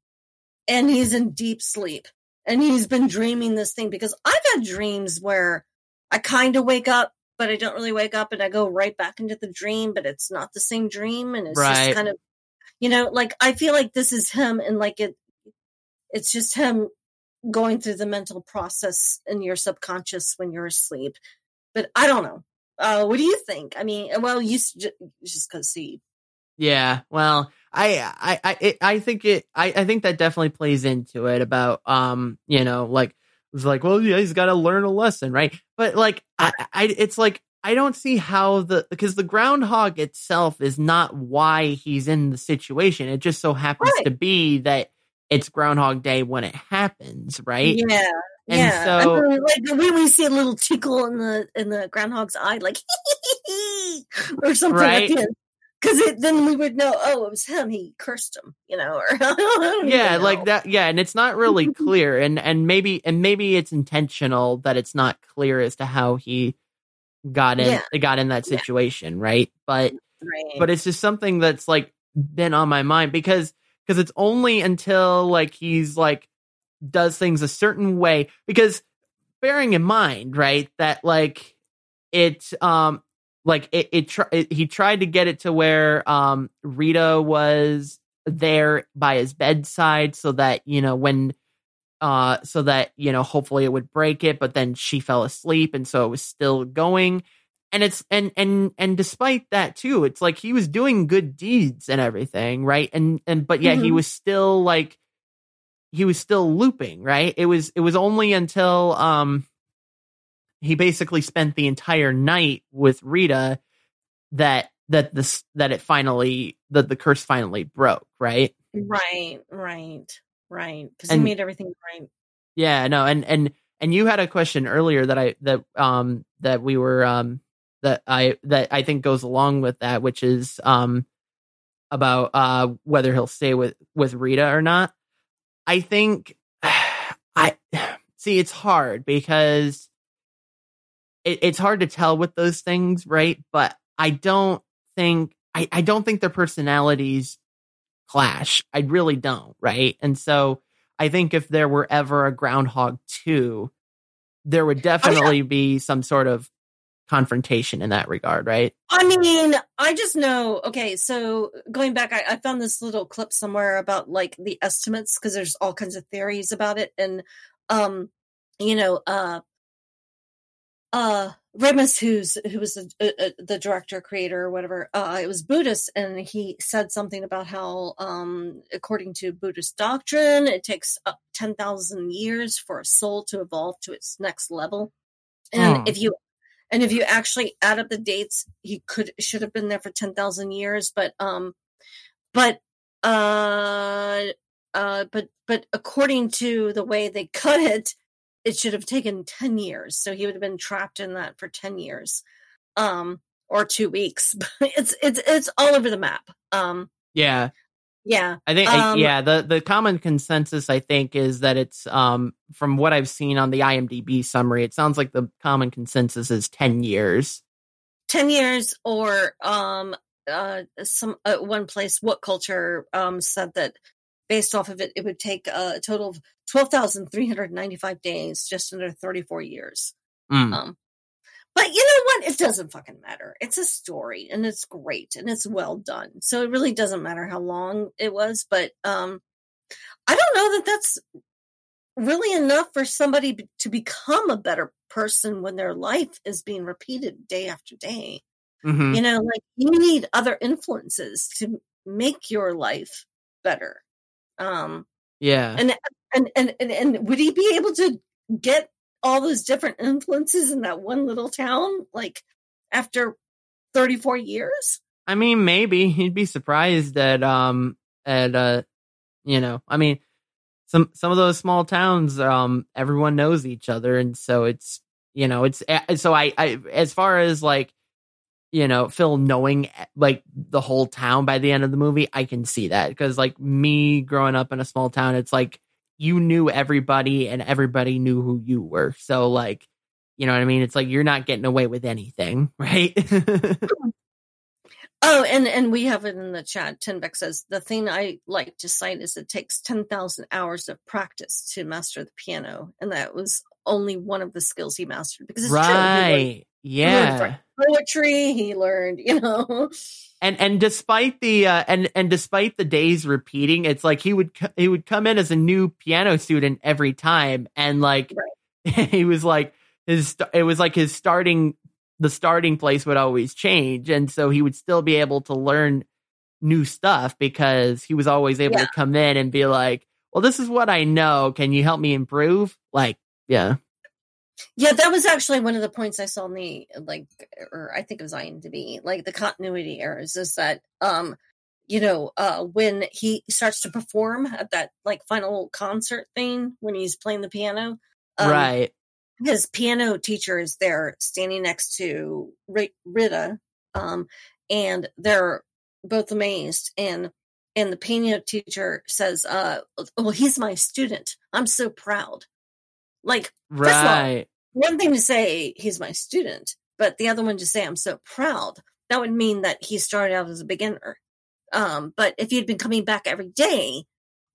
and he's in deep sleep and he's been dreaming this thing because I've had dreams where I kind of wake up, but I don't really wake up and I go right back into the dream, but it's not the same dream. And it's Right. just kind of, you know, like I feel like this is him and like it, it's just him going through the mental process in your subconscious when you're asleep. But I don't know. Uh, what do you think? I mean, well, you just because see, Yeah. Well, I I I I think it I I think that definitely plays into it about um you know like it's like well yeah he's got to learn a lesson right but like I I it's like I don't see how the because the groundhog itself is not why he's in the situation. It just so happens Right. to be that it's Groundhog Day when it happens, right? Yeah. And yeah. so- I mean, like when we see a little tickle in the in the groundhog's eye, like or something Right. like that. Because then we would know, oh, it was him. He cursed him, you know, or yeah even like that yeah and it's not really clear and and maybe and maybe it's intentional that it's not clear as to how he got in got in that Yeah. situation right but Right. but it's just something that's like been on my mind because because it's only until like he's like does things a certain way because bearing in mind right that like it um like it, it, tr- it he tried to get it to where um Rita was there by his bedside so that you know when uh so that you know hopefully it would break it but then she fell asleep and so it was still going. And it's and and and despite that too it's like he was doing good deeds and everything right? And and but yeah, he Mhm. was still like he was still looping right? It was it was only until um he basically spent the entire night with Rita that that this that it finally that the curse finally broke right? Right, right, right. Because he made everything right. Yeah, no, and and and you had a question earlier that I that um that we were um that I that I think goes along with that, which is um about uh whether he'll stay with with Rita or not. I think I see it's hard because it, it's hard to tell with those things, right? But I don't think I, I don't think their personalities clash. I really don't, right? And so I think if there were ever a Groundhog 2, there would definitely be some sort of confrontation in that regard, right? I mean, I just know. Okay, so going back, I, I found this little clip somewhere about like the estimates because there's all kinds of theories about it, and um, you know, uh, uh, Ramis, who's who was the, uh, uh, the director, creator, or whatever, uh, it was Buddhist, and he said something about how, um, according to Buddhist doctrine, it takes up ten thousand years for a soul to evolve to its next level, and Hmm. if you and if you actually add up the dates, he could should have been there for ten thousand years, but um, but uh, uh, but but according to the way they cut it, it should have taken ten years. So he would have been trapped in that for ten years, um, or two weeks. it's it's it's all over the map. Um, Yeah. yeah, I think I- Um, yeah, the the common consensus I think is that it's um from what I've seen on the IMDb summary, it sounds like the common consensus is 10 years. 10 years or um uh some uh, one place WhatCulture um said that based off of it it would take a total of 12,395 days just under 34 years. Mm. um but you know what? It doesn't fucking matter. It's a story and it's great and it's well done. So it really doesn't matter how long it was but um i don't know that that's really enough for somebody be- to become a better person when their life is being repeated day after day. Mhm. you know like you need other influences to make your life better um Yeah. and and and and, and would he be able to get all those different influences in that one little town like after 34 years I mean, maybe he'd be surprised at um at uh you know, I mean some some of those small towns um everyone knows each other and so it's you know, it's eh, so I I as far as like you know, Phil knowing like the whole town by the end of the movie, I can see that because like me growing up in a small town, it's like you knew everybody and everybody knew who you were. So like, you know what I mean? It's like you're not getting away with anything, right? oh and and we have it in the chat Tinbeck says the thing i like to cite is it takes 10,000 hours of practice to master the piano and that was only one of the skills he mastered because it's true he right. Yeah. learned poetry he learned you know and and despite the uh, and and despite the days repeating, it's like he would he would come in as a new piano student every time, and like he was like his it was like his starting the starting place would always change, and so he would still be able to learn new stuff because he was always able Yeah. to come in and be like, "Well, this is what I know. Can you help me improve?" Like, yeah, Yeah, that was actually one of the points I saw in the like, or I think it was IMDb, like the continuity errors is that, um, you know, uh, when he starts to perform at that like final concert thing when he's playing the piano, um, right, his piano teacher is there standing next to Ri- Rita, um, and they're both amazed. And and the piano teacher says, uh, "Well, he's my student. I'm so proud." Like of all, right, one thing to say he's my student, but the other one to say I'm so proud. That would mean that he started out as a beginner. Um, but if he had been coming back every day,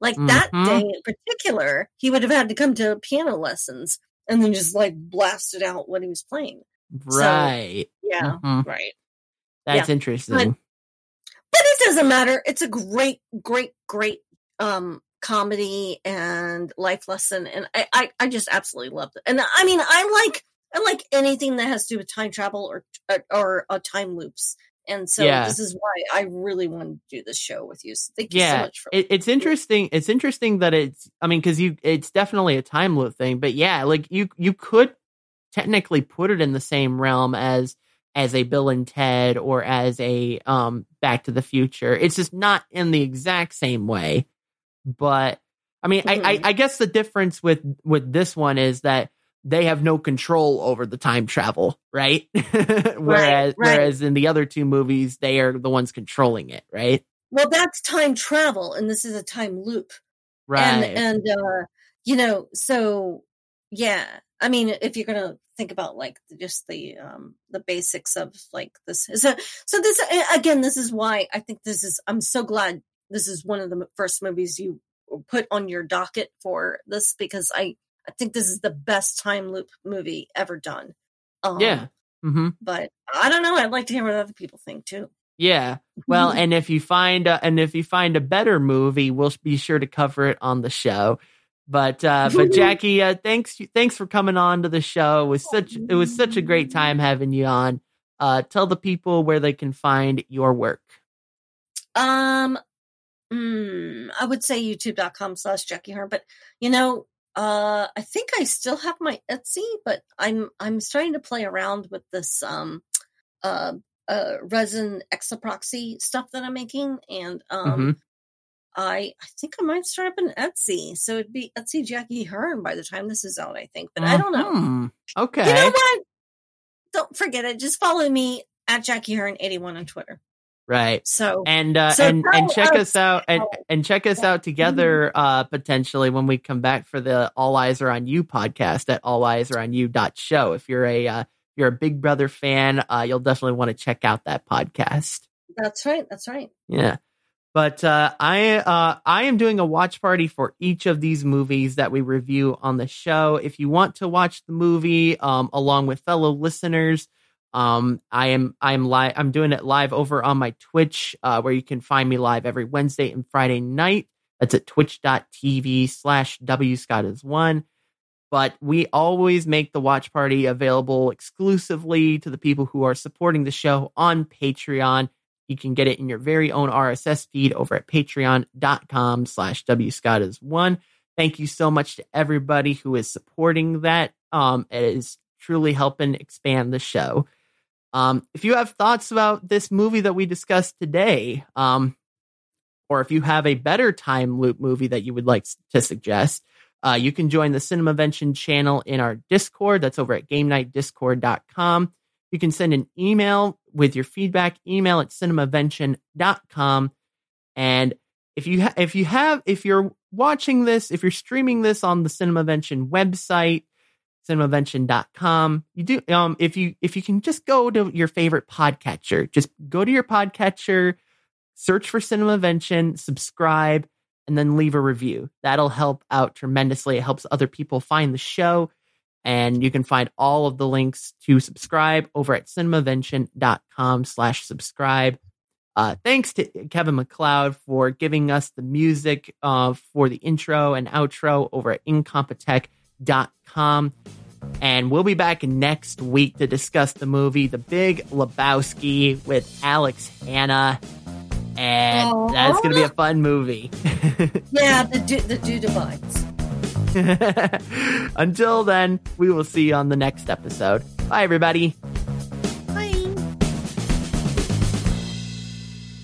like that Mhm. day in particular, he would have had to come to piano lessons and then just like blasted out what he was playing. Right. Yeah, Mhm. right. That's interesting. But it doesn't matter. It's a great, great, great um comedy and life lesson, and I, I, I just absolutely loved it. And I mean, I like, I like anything that has to do with time travel or or, or uh, time loops. And so Yeah. this is why I really wanted to do this show with you. So thank you so much for it, it's interesting. It's interesting that it's. I mean, because you, it's definitely a time loop thing. But yeah, like you, you could technically put it in the same realm as as a Bill and Ted or as a um Back to the Future. It's just not in the exact same way. But I mean, I, I, Mhm. I guess the difference with with this one is that they have no control over the time travel, right? whereas right. whereas in the other two movies, they are the ones controlling it, right? well, that's time travel, and this is a time loop. Right. and and uh you know so yeah i mean if you're gonna think about like just the um the basics of like this so so this again this is why i think this is i'm so glad this is one of the first movies you put on your docket for this because i i think this is the best time loop movie ever done um, Yeah. hmm but i don't know i'd like to hear what other people think too Yeah. Well, and if you find a, and if you find a better movie, we'll be sure to cover it on the show. But uh, but Jackie, uh, thanks thanks for coming on to the show. It was such it was such a great time having you on. Uh, tell the people where they can find your work. Um, mm, I would say youtube.com slash Jackie Hearn, but you know, uh, I think I still have my Etsy, but I'm, I'm starting to play around with this, um, uh, uh, resin exoproxy stuff that I'm making. And, um, Mhm. I, I think I might start up an Etsy. So it'd be Etsy Jackie Hearn by the time this is out, I think, but I don't know. Okay. You know what? Don't forget it. Just follow me at Jackie Hearn 81 on Twitter. Right. So and uh, So and and check us out and, and check us out together uh potentially when we come back for the all eyes are on you podcast at all eyes are on you dot show if you're a uh, you're a big brother fan uh you'll definitely want to check out that podcast that's right. That's right. yeah but uh i uh i am doing a watch party for each of these movies that we review on the show if you want to watch the movie um along with fellow listeners um i am i'm live i'm doing it live over on my twitch uh where you can find me live every wednesday and friday night. That's at twitch.tv slash w scott is one. But we always make the watch party available exclusively to the people who are supporting the show on patreon. You can get it in your very own rss feed over at patreon.com slash w scott is one. Thank you so much to everybody who is supporting that. Um it is truly helping expand the show um, if you have thoughts about this movie that we discussed today, um, or if you have a better time loop movie that you would like to suggest, uh, you can join the Cinemavention channel in our Discord. That's over at GameNightDiscord.com. You can send an email with your feedback, email at cinemavention.com. And if you ha- if you have if you're watching this, if you're streaming this on the Cinemavention website, cinemavention.com. You do um if you if you can just go to your favorite podcatcher, just go to your podcatcher, search for Cinemavention, subscribe, and then leave a review. That'll help out tremendously. It helps other people find the show. And you can find all of the links to subscribe over at cinemavention.com slash subscribe. Uh, thanks to Kevin MacLeod for giving us the music uh, for the intro and outro over at incompetech.com. And we'll be back next week to discuss the movie The Big Lebowski with Alex Hanna. And Aw. that's going to be a oh, fun movie. Yeah, the do, the Dude abides. Until then, we will see you on the next episode. Bye, everybody. Bye.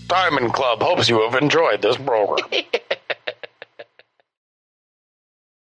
Diamond Club hopes you have enjoyed this program.